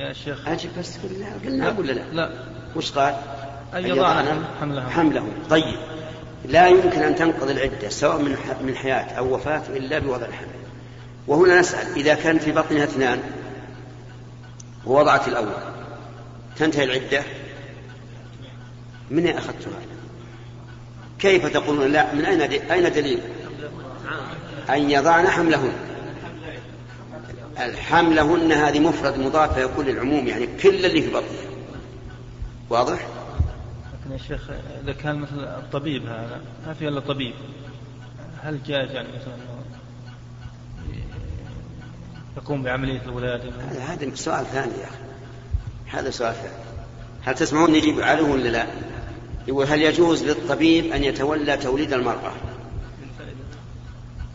يا شيخ؟ أجب بس قل لا قلنا ولا لا؟ لا. وش قال؟ أن يضعن حمله حمله طيب. لا يمكن أن تنقضي العدة سواء من من حياة أو وفاة إلا بوضع الحمل. وهنا نسأل إذا كان في بطنها اثنان ووضعت الأول تنتهي العدة؟ من أخذتها؟ كيف تقولون لا؟ من أين أين دليل؟ أن يضعن حملهن. حملهن هذه مفرد مضاف يكون للعموم يعني كل اللي في بطنها واضح؟ لكن يا شيخ إذا كان مثل الطبيب هذا ما في إلا طبيب هل جاز يعني مثلا يقوم بعملية الولادة هذا سؤال ثاني يا أخي هذا سؤال ثاني هل تسمعون نجيب عليه ولا لا؟ يقول هل يجوز للطبيب أن يتولى توليد المرأة؟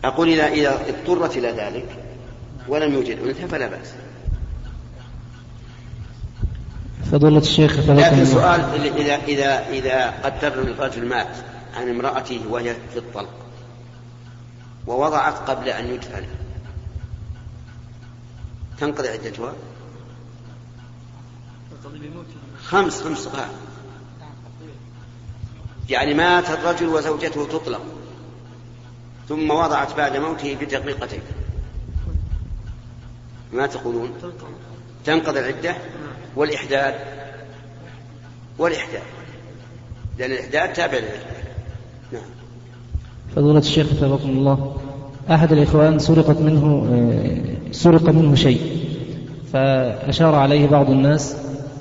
أقول إذا إذا اضطرت إلى ذلك ولم يوجد أنثى فلا بأس. فضيلة الشيخ لكن سؤال إذا إذا إذا قدر الرجل مات عن امرأته وهي في الطلق ووضعت قبل أن يدفن تنقضي عدتها؟ خمس خمس صغار يعني مات الرجل وزوجته تطلق ثم وضعت بعد موته بدقيقتين ما تقولون؟ تنقضي العدة والإحداد والإحداد لأن الإحداد تابع للعدة. نعم. فضيلة الشيخ حفظكم الله. أحد الإخوان سرقت منه سرق منه شيء. فأشار عليه بعض الناس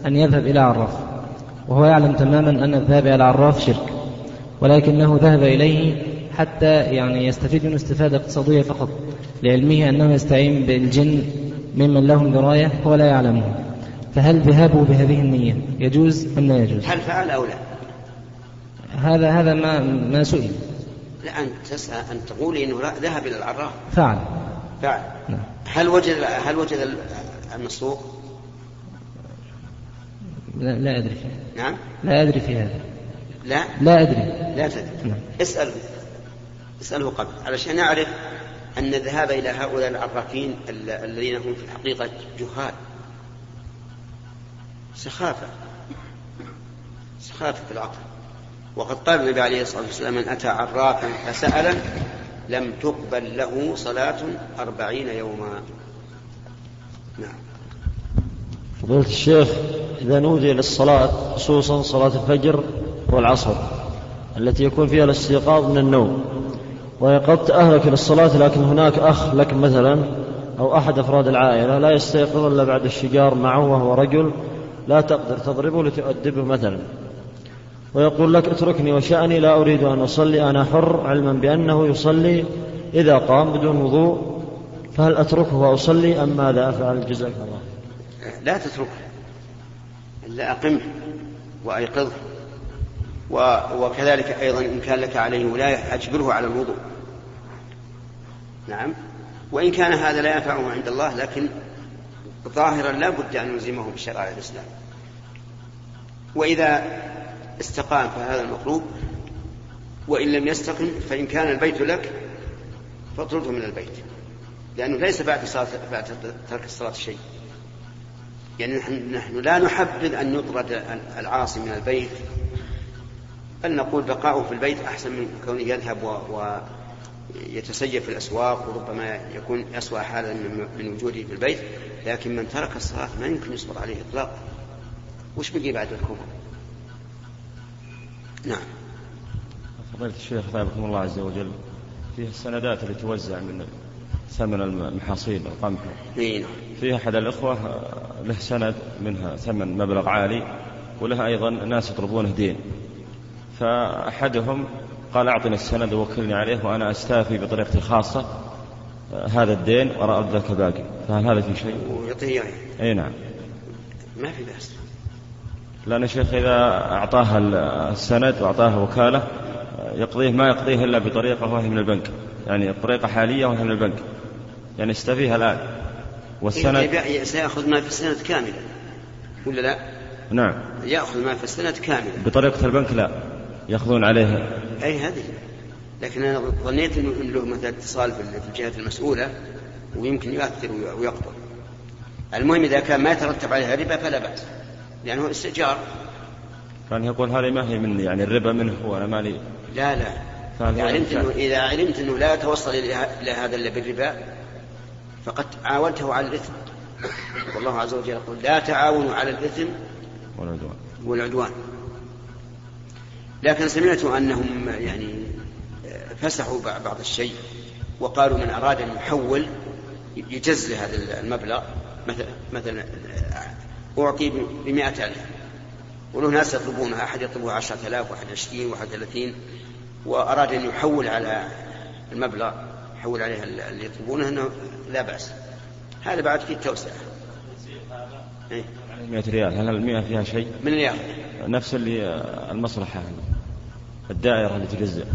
أن يذهب إلى عراف. وهو يعلم تماما أن الذهاب إلى عراف شرك. ولكنه ذهب إليه حتى يعني يستفيد منه استفادة اقتصادية فقط لعلمه أنه يستعين بالجن ممن لهم دراية هو لا يعلمه فهل ذهابه بهذه النية؟ يجوز أم لا يجوز؟ هل فعل أو لا؟ هذا هذا ما ما سئل. لا أنت تسأل أن تقولي أنه ذهب إلى العراف فعل. فعل. نعم. هل وجد هل وجد المسروق؟ لا, لا أدري. نعم. لا أدري في هذا. لا؟ لا أدري. لا تدري. نعم. اسأله اسأله قبل. علشان يعرف أن الذهاب إلى هؤلاء العرافين الذين هم في الحقيقة جهال. سخافة. سخافة في العقل. وقد قال النبي عليه الصلاة والسلام من أتى عرافا فسأله لم تقبل له صلاة أربعين يوما. نعم. فضيلة الشيخ إذا نودي للصلاة خصوصا صلاة الفجر والعصر التي يكون فيها الاستيقاظ من النوم ويقظت أهلك للصلاة لكن هناك أخ لك مثلا أو أحد أفراد العائلة لا يستيقظ إلا بعد الشجار معه وهو رجل لا تقدر تضربه لتؤدبه مثلا. ويقول لك اتركني وشأني لا أريد أن أصلي أنا حر علما بأنه يصلي إذا قام بدون وضوء فهل أتركه وأصلي أم ماذا أفعل؟ جزاك الله. لا تتركه إلا أقمه وأيقظه. وكذلك أيضا إن كان لك عليه ولاية أجبره على الوضوء. نعم. وإن كان هذا لا ينفعه عند الله لكن ظاهرا لا بد أن نلزمه بشرائع الإسلام. وإذا استقام فهذا المطلوب وإن لم يستقم فإن كان البيت لك فاطرده من البيت. لأنه ليس بعد صلاة بعد ترك الصلاة شيء. يعني نحن, نحن لا نحبذ أن يطرد العاصي من البيت بل نقول بقاؤه في البيت أحسن من كونه يذهب و... ويتسيب في الأسواق وربما يكون أسوأ حالا من وجوده في البيت؟ لكن من ترك الصلاة ما يمكن يصبر عليه إطلاقا. وش بقي بعد الكفر؟ نعم. فضيلة الشيخ ثابكم الله عز وجل فيه السندات اللي توزع من ثمن المحاصيل القمح نعم. في أحد الأخوة له سند منها ثمن مبلغ عالي وله أيضا ناس يطلبونه دين. فأحدهم قال أعطني السند ووكلني عليه وأنا أستافي بطريقتي الخاصة هذا الدين وراء ذاك باقي فهل هذا في شيء؟ ويعطيه أي نعم. ما في بأس. لأن الشيخ إذا أعطاه السند وأعطاه وكالة يقضيه ما يقضيه إلا بطريقة وهي من البنك. يعني طريقة حالية وهي من البنك. يعني استفيها الآن. والسند سيأخذ ما في السند كاملا ولا لا؟ نعم. يأخذ ما في السند كاملا بطريقة البنك لا. يأخذون عليه. أي هذه. لكن أنا ظنيت أنه له مثلا اتصال في الجهات المسؤولة ويمكن يؤثر ويقبض المهم إذا كان ما يترتب عليها ربا فلا بأس لأنه استئجار. كان يقول هذه ما هي مني يعني الربا منه وأنا مالي. لا لا. إذا علمت, إنه إذا علمت أنه لا يتوصل إلى هذا إلا بالربا فقد عاونته على الإثم. والله عز وجل يقول لا تعاونوا على الإثم والعدوان. والعدوان. لكن سمعت أنهم يعني فسحوا بعض الشيء وقالوا من أراد أن يحول يجزي هذا المبلغ مثلا مثلا أعطي بمئة ألف وله ناس يطلبونها أحد يطلبها عشرة آلاف واحد عشرين واحد ثلاثين وأراد أن يحول على المبلغ يحول عليها اللي يطلبونه أنه لا بأس هذا بعد فيه التوسعة إيه؟ 100 ريال هل المئة فيها شيء؟ من اللي ياخذ؟ نفس اللي المصلحة الدائرة اللي تجزئ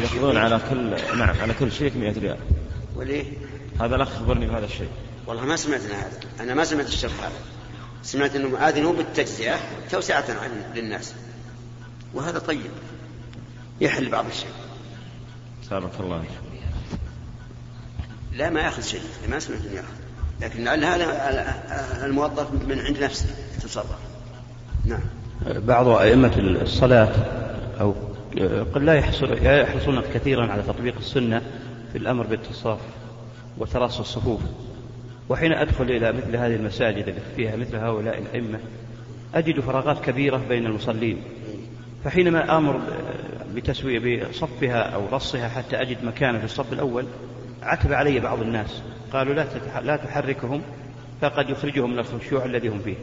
يأخذون على كل نعم على كل شيء 100 ريال. وليه؟ هذا الأخ أخبرني بهذا الشيء. والله ما سمعت أنا هذا. أنا ما سمعت الشرح هذا. سمعت أنهم آذنوا بالتجزئة توسعة للناس. وهذا طيب. يحل بعض الشيء. سابق الله. لا ما يأخذ شيء. ما سمعت إنه يأخذ. لكن لعل هذا الموظف من عند نفسه يتصرف. نعم. بعض أئمة الصلاة أو قد لا يحرصون كثيرا على تطبيق السنة في الأمر بالتصاف وتراص الصفوف. وحين أدخل إلى مثل هذه المساجد التي فيها مثل هؤلاء الأئمة أجد فراغات كبيرة بين المصلين. فحينما آمر بتسوية بصفها أو رصها حتى أجد مكانا في الصف الأول عتب علي بعض الناس. قالوا لا لا تحركهم فقد يخرجهم من الخشوع الذي هم فيه.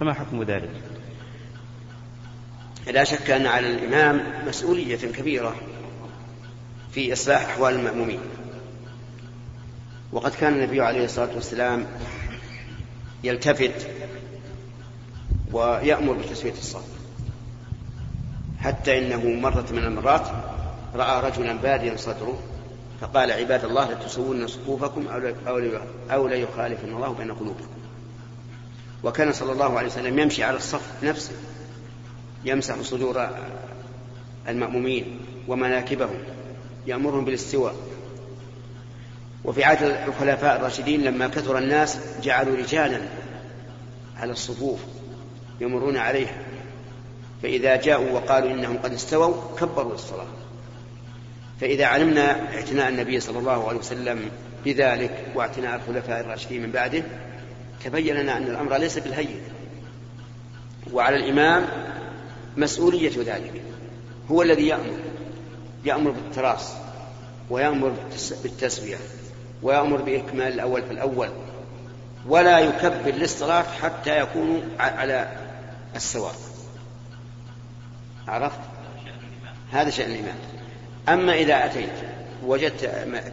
فما حكم ذلك؟ لا شك أن على الإمام مسؤولية كبيرة في إصلاح أحوال المأمومين. وقد كان النبي عليه الصلاة والسلام يلتفت ويأمر بتسوية الصف حتى إنه مرة من المرات رأى رجلا باديا صدره فقال عباد الله لتسوون صفوفكم أو ليخالفن الله بين قلوبكم. وكان صلى الله عليه وسلم يمشي على الصف نفسه يمسح صدور المأمومين ومناكبهم يأمرهم بالاستواء. وفي عهد الخلفاء الراشدين لما كثر الناس جعلوا رجالا على الصفوف يمرون عليها. فإذا جاءوا وقالوا إنهم قد استووا كبروا الصلاة. فإذا علمنا اعتناء النبي صلى الله عليه وسلم بذلك واعتناء الخلفاء الراشدين من بعده تبين لنا أن الأمر ليس بالهين. وعلى الإمام مسؤولية ذلك. هو الذي يأمر. يأمر بالتراص ويأمر بالتسوية ويأمر بإكمال الأول في الأول. ولا يكبر للصلاة حتى يكونوا على السواء. عرفت؟ هذا شأن الإمام أما إذا أتيت وجدت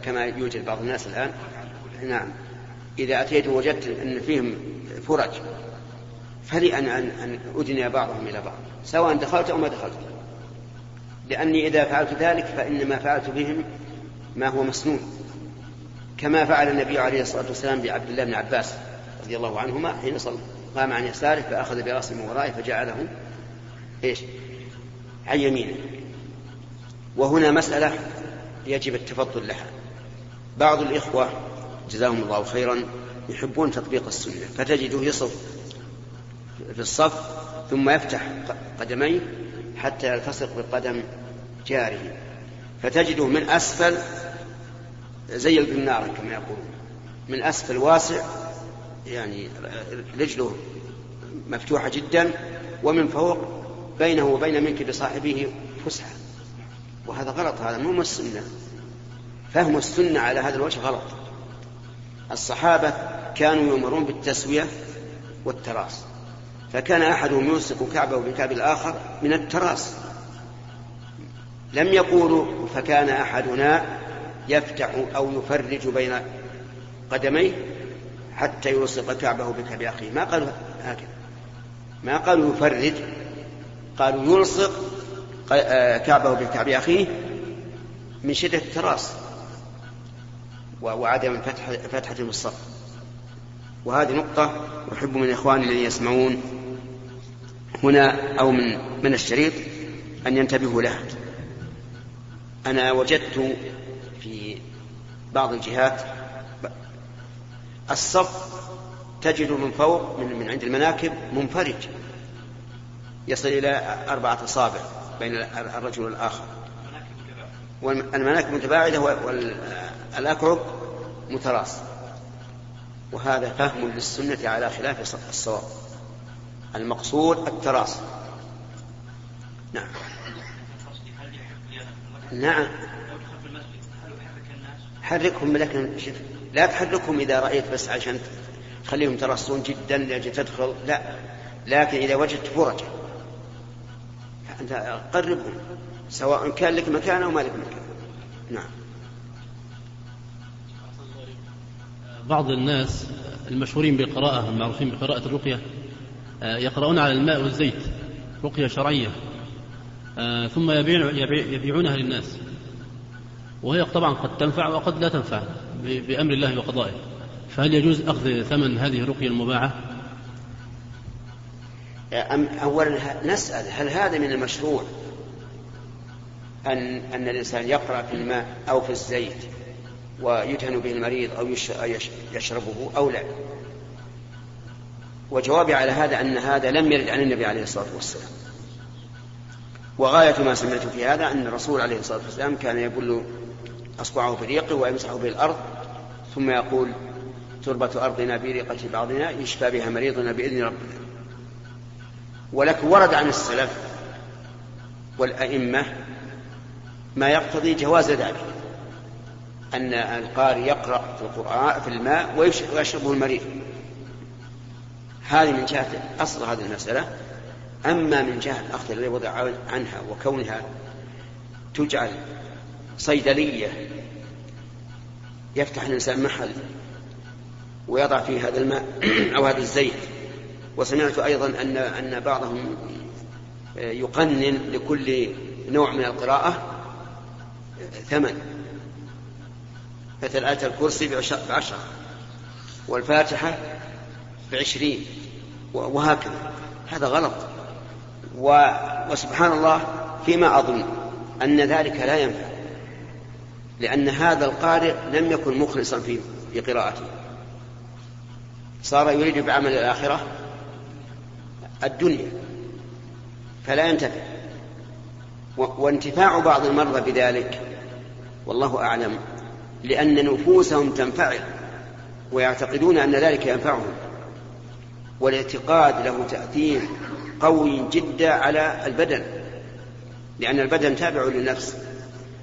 كما يوجد بعض الناس الآن نعم إذا أتيت وجدت أن فيهم فرج فلي أن أن أدني بعضهم إلى بعض سواء دخلت أو ما دخلت. لأني إذا فعلت ذلك فإنما فعلت بهم ما هو مسنون. كما فعل النبي عليه الصلاة والسلام بعبد الله بن عباس رضي الله عنهما حين صلى قام عن يساره فأخذ برأسه من ورائه فجعله إيش؟ عن يمينه. وهنا مسألة يجب التفضل لها. بعض الإخوة جزاهم الله خيرا يحبون تطبيق السنة فتجده يصف في الصف ثم يفتح قدميه حتى يلتصق بقدم جاره. فتجده من أسفل زي البنار كما يقولون. من أسفل واسع يعني رجله مفتوحة جدا ومن فوق بينه وبين منكب صاحبه فسحة. وهذا غلط هذا مو السنة فهم السنة على هذا الوجه غلط. الصحابة كانوا يؤمرون بالتسوية والتراص فكان أحدهم يلصق كعبة بكعب الآخر من التراص لم يقولوا فكان أحدنا يفتح أو يفرج بين قدميه حتى يلصق كعبة بكعب أخيه. ما قالوا هكذا. ما قالوا يفرج. قالوا يلصق كعبة بكعب أخيه من شدة التراص وعدم فتح فتحة الصف. وهذه نقطة أحب من إخواني الذين يسمعون. هنا أو من من الشريط أن ينتبهوا لها. أنا وجدت في بعض الجهات الصف تجد من فوق من, من عند المناكب منفرج يصل إلى أربعة أصابع بين الرجل والآخر. والمناكب متباعدة والأكعب متراص. وهذا فهم للسنة على خلاف الصواب. المقصود التراص نعم. نعم. حركهم لكن لا تحركهم إذا رأيت بس عشان تخليهم ترصون جدا لأجل تدخل لا. لكن إذا وجدت فرجة أنت قربهم سواء كان لك مكان أو ما لك مكان. نعم. بعض الناس المشهورين بالقراءة المعروفين بقراءة الرقية؟ يقرؤون على الماء والزيت رقية شرعية آه، ثم يبيعونها للناس. وهي طبعا قد تنفع وقد لا تنفع بأمر الله وقضائه. فهل يجوز أخذ ثمن هذه الرقية المباعة؟ أولا نسأل هل هذا من المشروع أن أن الإنسان يقرأ في الماء أو في الزيت ويدهن به المريض أو يشربه أو لا؟ وجوابي على هذا أن هذا لم يرد عن النبي عليه الصلاة والسلام. وغاية ما سمعت في هذا أن الرسول عليه الصلاة والسلام كان يبل أصبعه في ريقه ويمسح الأرض ثم يقول تربة أرضنا بريقة بعضنا يشفى بها مريضنا بإذن ربنا. ولكن ورد عن السلف والأئمة ما يقتضي جواز ذلك أن القارئ يقرأ في القرآن في الماء ويشربه المريض. هذه من جهة أصل هذه المسألة. أما من جهة الأخذ الذي وضع عنها وكونها تجعل صيدلية يفتح الإنسان محل ويضع فيه هذا الماء أو هذا الزيت. وسمعت أيضا أن أن بعضهم يقنن لكل نوع من القراءة ثمن. مثل آية الكرسي بعشرة والفاتحة بعشرين وهكذا. هذا غلط. وسبحان الله فيما أظن أن ذلك لا ينفع. لأن هذا القارئ لم يكن مخلصا في في قراءته. صار يريد بعمل الآخرة الدنيا. فلا ينتفع. وانتفاع بعض المرضى بذلك والله أعلم لأن نفوسهم تنفعل ويعتقدون أن ذلك ينفعهم. والاعتقاد له تأثير قوي جدا على البدن لأن البدن تابع للنفس.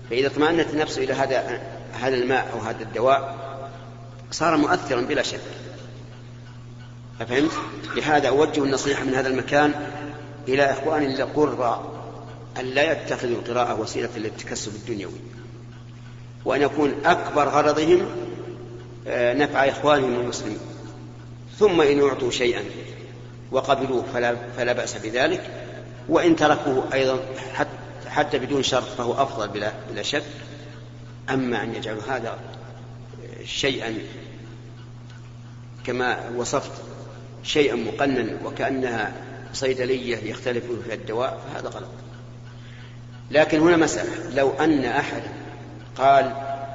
فإذا اطمأنت النفس إلى هذا هذا الماء أو هذا الدواء صار مؤثرا بلا شك. أفهمت؟ لهذا أوجه النصيحة من هذا المكان إلى إخواني القراء أن لا يتخذوا القراءة وسيلة للتكسب الدنيوي وأن يكون أكبر غرضهم آه، نفع إخوانهم المسلمين. ثم إن أعطوا شيئا وقبلوه فلا, فلا بأس بذلك. وإن تركوه أيضا حتى, حتى بدون شرط فهو أفضل بلا, بلا شك. أما أن يجعلوا هذا شيئا كما وصفت شيئا مقننا وكأنها صيدلية يختلف فيها الدواء فهذا غلط. لكن هنا مسألة. لو أن أحد قال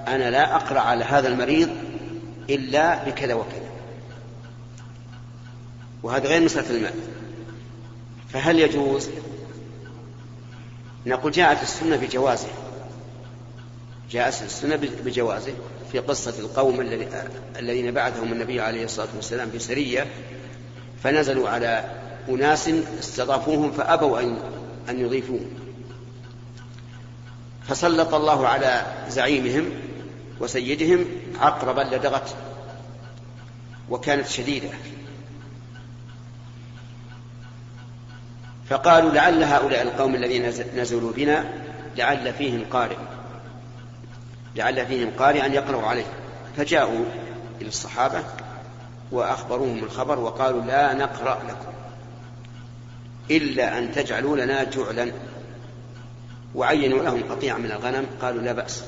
أنا لا أقرأ على هذا المريض إلا بكذا وكذا. وهذا غير مسألة الماء فهل يجوز؟ نقول جاءت السنة بجوازه. جاءت السنة بجوازه في قصة القوم الذين بعثهم النبي عليه الصلاة والسلام في سرية فنزلوا على أناس استضافوهم فأبوا أن أن يضيفوهم فسلط الله على زعيمهم وسيدهم عقربا لدغت وكانت شديدة. فقالوا لعل هؤلاء القوم الذين نزلوا بنا لعل فيهم قارئ. لعل فيهم قارئا يقرأ عليه. فجاءوا إلى الصحابة وأخبروهم الخبر وقالوا لا نقرأ لكم إلا أن تجعلوا لنا جعلا. وعينوا لهم قطيعا من الغنم. قالوا لا بأس.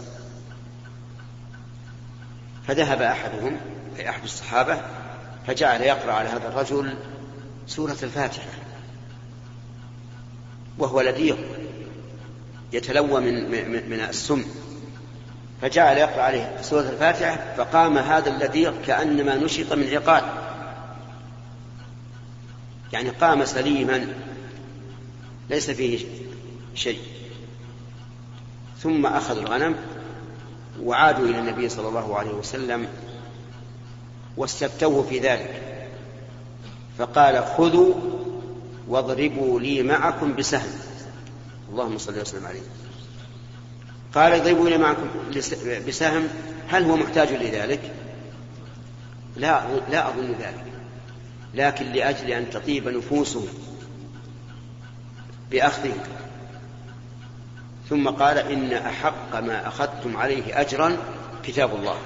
فذهب أحدهم أي أحد الصحابة فجعل يقرأ على هذا الرجل سورة الفاتحة. وهو لديغ يتلوى من من, من السم. فجعل يقرأ عليه سورة الفاتحة فقام هذا اللديغ كأنما نشط من عقال. يعني قام سليما ليس فيه شيء. ثم أخذوا الغنم وعادوا إلى النبي صلى الله عليه وسلم واستفتوه في ذلك. فقال خذوا واضربوا لي معكم بسهم. اللهم صل وسلم عليه. قال اضربوا لي معكم بسهم هل هو محتاج لذلك؟ لا لا أظن ذلك. لكن لأجل أن تطيب نفوسهم بأخذه ثم قال إن أحق ما أخذتم عليه أجرا كتاب الله.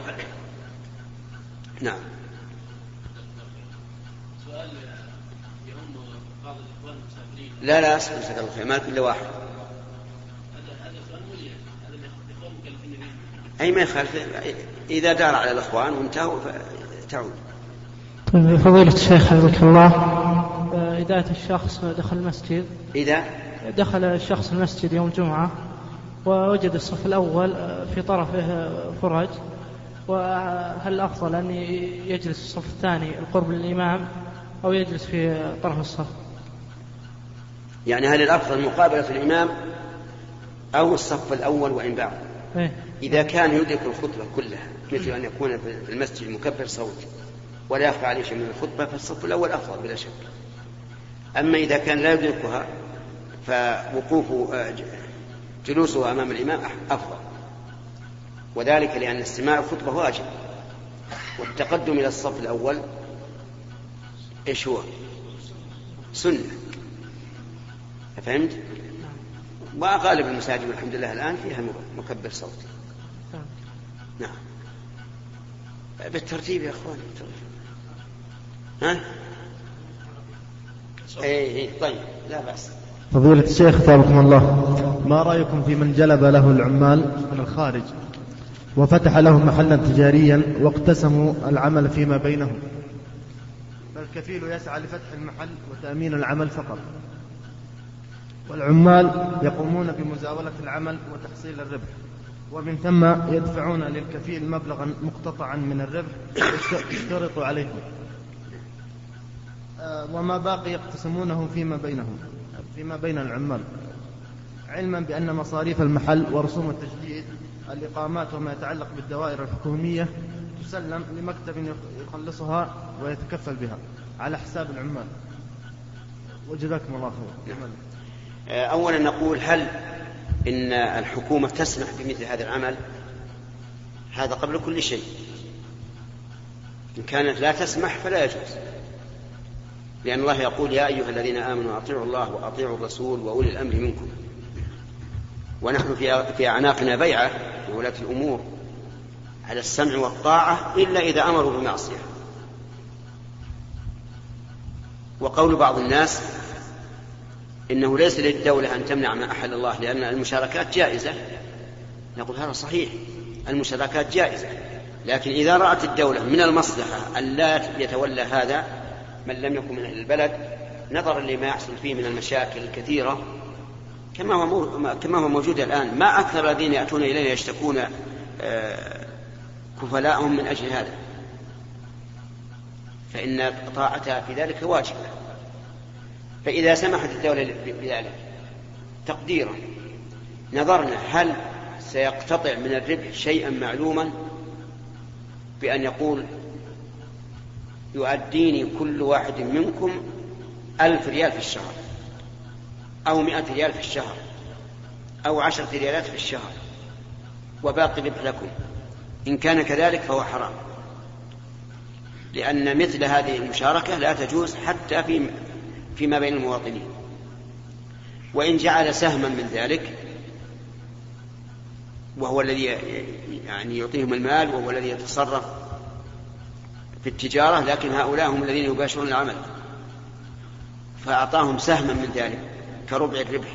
نعم. لا لا اسكت جزاك الله خير ما كل واحد. أي ما يخالف إذا دار على الإخوان وانتهوا تعود طيب فضيلة الشيخ حفظك الله. إذا الشخص دخل المسجد. إذا؟ دخل الشخص المسجد يوم الجمعة ووجد الصف الأول في طرفه فرج وهل الأفضل أن يجلس الصف الثاني القرب للإمام أو يجلس في طرف الصف؟ يعني هل الأفضل مقابلة الإمام أو الصف الأول وإن بعد؟ إيه؟ إذا كان يدرك الخطبة كلها مثل أن يكون في المسجد مكبر صوت ولا يخفى عليه شيء من الخطبة فالصف الأول أفضل بلا شك. أما إذا كان لا يدركها فوقوفه جلوسه أمام الإمام أفضل. وذلك لأن استماع الخطبة واجب. والتقدم إلى الصف الأول إيش هو؟ سنة. فهمت وغالب المساجد والحمد لله الآن فيها مكبر صوت. نعم. بالترتيب يا أخوان ها؟ اي اي طيب لا بأس. فضيلة الشيخ ثابكم الله. ما رأيكم في من جلب له العمال من الخارج وفتح لهم محلا تجاريا واقتسموا العمل فيما بينهم؟ فالكفيل يسعى لفتح المحل وتأمين العمل فقط. والعمال يقومون بمزاولة العمل وتحصيل الربح ومن ثم يدفعون للكفيل مبلغا مقتطعا من الربح يشترط عليه آه، وما باقي يقتسمونه فيما بينهم فيما بين العمال. علما بأن مصاريف المحل ورسوم التجديد الإقامات وما يتعلق بالدوائر الحكومية تسلم لمكتب يخلصها ويتكفل بها على حساب العمال. وجزاكم الله خير أولا نقول هل إن الحكومة تسمح بمثل هذا العمل؟ هذا قبل كل شيء. إن كانت لا تسمح فلا يجوز. لأن الله يقول يا أيها الذين آمنوا أطيعوا الله وأطيعوا الرسول وأولي الأمر منكم. ونحن في في أعناقنا بيعة لولاة الأمور على السمع والطاعة إلا إذا أمروا بمعصية. وقول بعض الناس إنه ليس للدولة أن تمنع ما أحل الله لأن المشاركات جائزة. نقول هذا صحيح. المشاركات جائزة. لكن إذا رأت الدولة من المصلحة أن لا يتولى هذا من لم يكن من أهل البلد نظرا لما يحصل فيه من المشاكل الكثيرة كما هو كما هو موجود الآن ما أكثر الذين يأتون إلينا يشتكون آه، كفلاءهم من أجل هذا. فإن طاعتها في ذلك واجبة. فإذا سمحت الدولة بذلك تقديرا نظرنا هل سيقتطع من الربح شيئا معلوما بأن يقول يؤديني كل واحد منكم ألف ريال في الشهر أو مئة ريال في الشهر أو عشرة ريالات في الشهر وباقي ربح لكم. إن كان كذلك فهو حرام. لأن مثل هذه المشاركة لا تجوز حتى في فيما بين المواطنين. وإن جعل سهما من ذلك وهو الذي يعني يعطيهم المال وهو الذي يتصرف في التجارة لكن هؤلاء هم الذين يباشرون العمل. فأعطاهم سهما من ذلك كربع الربح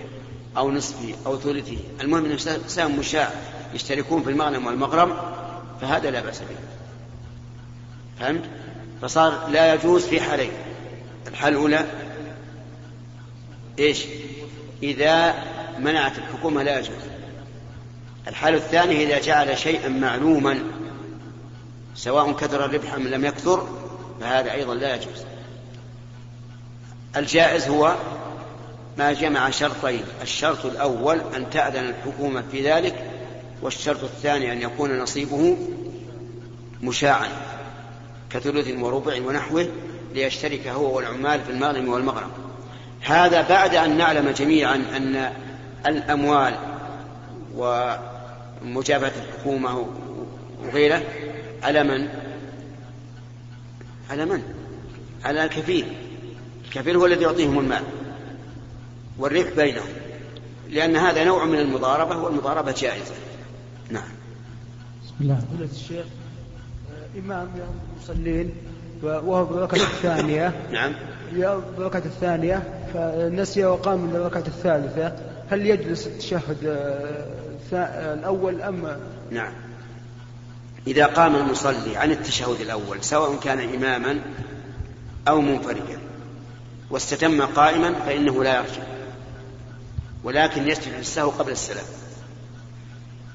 أو نصفه أو ثلثه. المهم أنه سهم مشاع يشتركون في المغنم والمغرم فهذا لا بأس به. فهمت؟ فصار لا يجوز في حالين الحالة الأولى إيش؟ إذا منعت الحكومة لا يجوز. الحال الثاني إذا جعل شيئا معلوما سواء كثر الربح أم لم يكثر فهذا أيضا لا يجوز. الجائز هو ما جمع شرطين الشرط الأول أن تأذن الحكومة في ذلك والشرط الثاني أن يكون نصيبه مشاعا كثلث وربع ونحوه ليشترك هو والعمال في المغنم والمغرم هذا بعد أن نعلم جميعا أن الأموال ومجابهة الحكومة وغيره على من؟ على من؟ على الكفيل الكفيل هو الذي يعطيهم المال والربح بينهم لأن هذا نوع من المضاربة والمضاربة جائزة نعم بسم الله الشيخ إمام المصلين وهو بالركعة الثانية. نعم. بالركعة الثانية فنسي وقام من الركعة الثالثة. هل يجلس التشهد آه، الأول أم؟ نعم. إذا قام المصلي عن التشهد الأول سواء كان إماما أو منفردا واستتم قائما فإنه لا يرجع ولكن يسجد للسهو قبل السلام.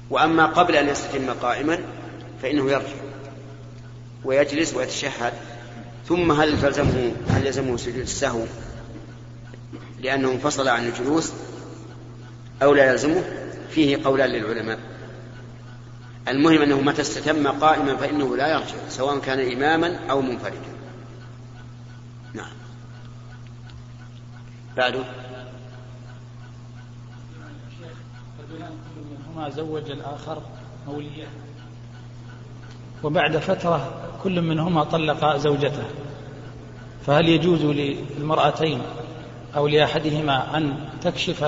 وأما قبل أن يستتم قائما فإنه يرجع. ويجلس ويتشهد. ثم هل تلزمه هل يلزمه سجود السهو لأنه انفصل عن الجلوس أو لا يلزمه؟ فيه قولان للعلماء. المهم أنه متى استتم قائما فإنه لا يرجع سواء كان إماما أو منفردا. نعم. بعده. زوج الآخر مولية. وبعد فترة كل منهما طلق زوجته. فهل يجوز للمرأتين أو لأحدهما أن تكشف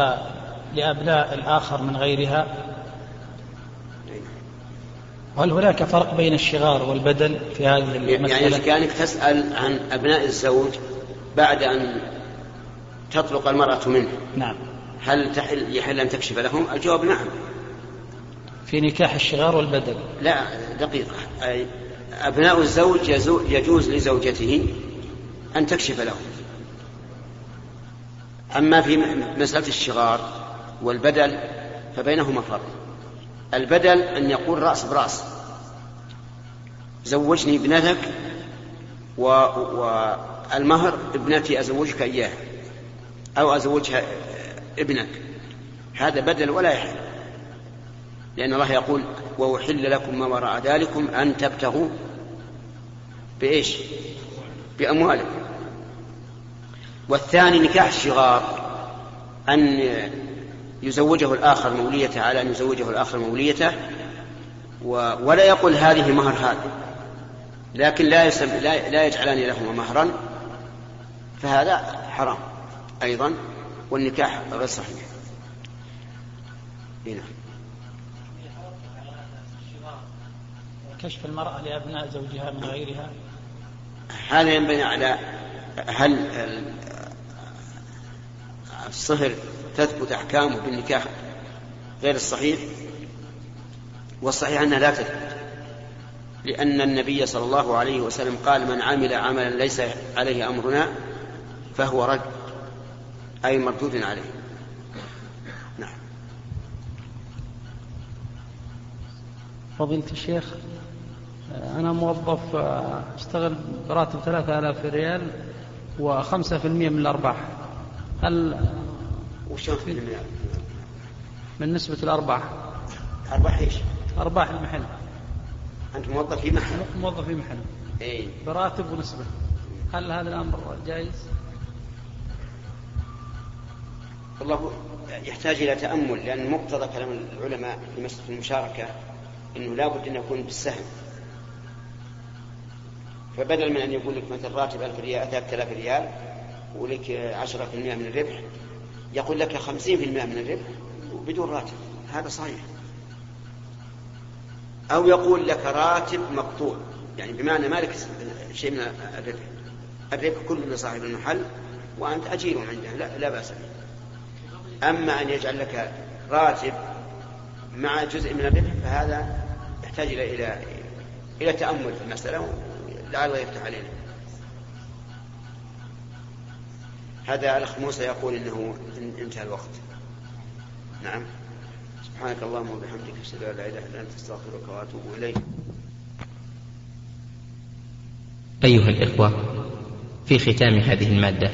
لأبناء الآخر من غيرها؟ وهل هناك فرق بين الشغار والبدل في هذه المسألة؟ يعني كانك تسأل عن أبناء الزوج بعد أن تطلق المرأة منه نعم. هل تحل يحل أن تكشف لهم؟ الجواب نعم. في نكاح الشغار والبدل. لا دقيقة. أي أبناء الزوج يجوز لزوجته أن تكشف لهم أما في مسألة الشغار والبدل فبينهما فرق. البدل أن يقول رأس برأس. زوجني ابنتك و... والمهر ابنتي أزوجك إياه أو أزوجها ابنك. هذا بدل ولا يحل. لأن الله يقول وأحل لكم ما وراء ذلكم أن تبتغوا بإيش بأموالكم والثاني نكاح الشغار أن يزوجه الآخر موليته على أن يزوجه الآخر موليته ولا يقول هذه مهر هذا لكن لا, يسم لا, لا يجعلان لهما مهرا فهذا حرام أيضا والنكاح غير صحيح هنا. كشف المرأة لأبناء زوجها من غيرها؟ هذا ينبني على هل الصهر تثبت أحكامه بالنكاح غير الصحيح؟ والصحيح أنها لا تثبت لأن النبي صلى الله عليه وسلم قال من عمل عملا ليس عليه أمرنا فهو رد أي مردود عليه. نعم. فضيلة الشيخ أنا موظف أشتغل براتب ثلاثة آلاف ريال وخمسة في المية من الأرباح. هل المية من نسبة الأرباح. أرباح إيش؟ أرباح المحل. أنت موظف في محل؟ موظف في محل. إيه؟ براتب ونسبة. هل هذا الأمر جائز؟ والله يحتاج إلى تأمل لأن مقتضى كلام العلماء في مسألة المشاركة أنه لا بد أن يكون بالسهم. فبدل من أن يقول لك مثلا راتب 1000 ريال 3000 ريال ولك 10% من الربح يقول لك 50% من الربح بدون راتب. هذا صحيح. أو يقول لك راتب مقطوع يعني بمعنى مالك شيء من الربح. الربح كله لصاحب المحل وأنت أجير عنده لا, لا بأس به. أما أن يجعل لك راتب مع جزء من الربح فهذا يحتاج إلى إلى إلى تأمل في المسألة لعل الله يفتح علينا. هذا الأخ موسى يقول إنه انتهى الوقت. نعم. سبحانك اللهم وبحمدك أشهد أن لا إله إلا أنت أستغفرك وأتوب إليك. أيها الإخوة في ختام هذه المادة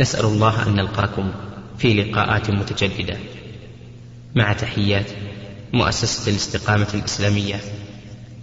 نسأل الله أن نلقاكم في لقاءات متجددة. مع تحيات مؤسسة الاستقامة الإسلامية.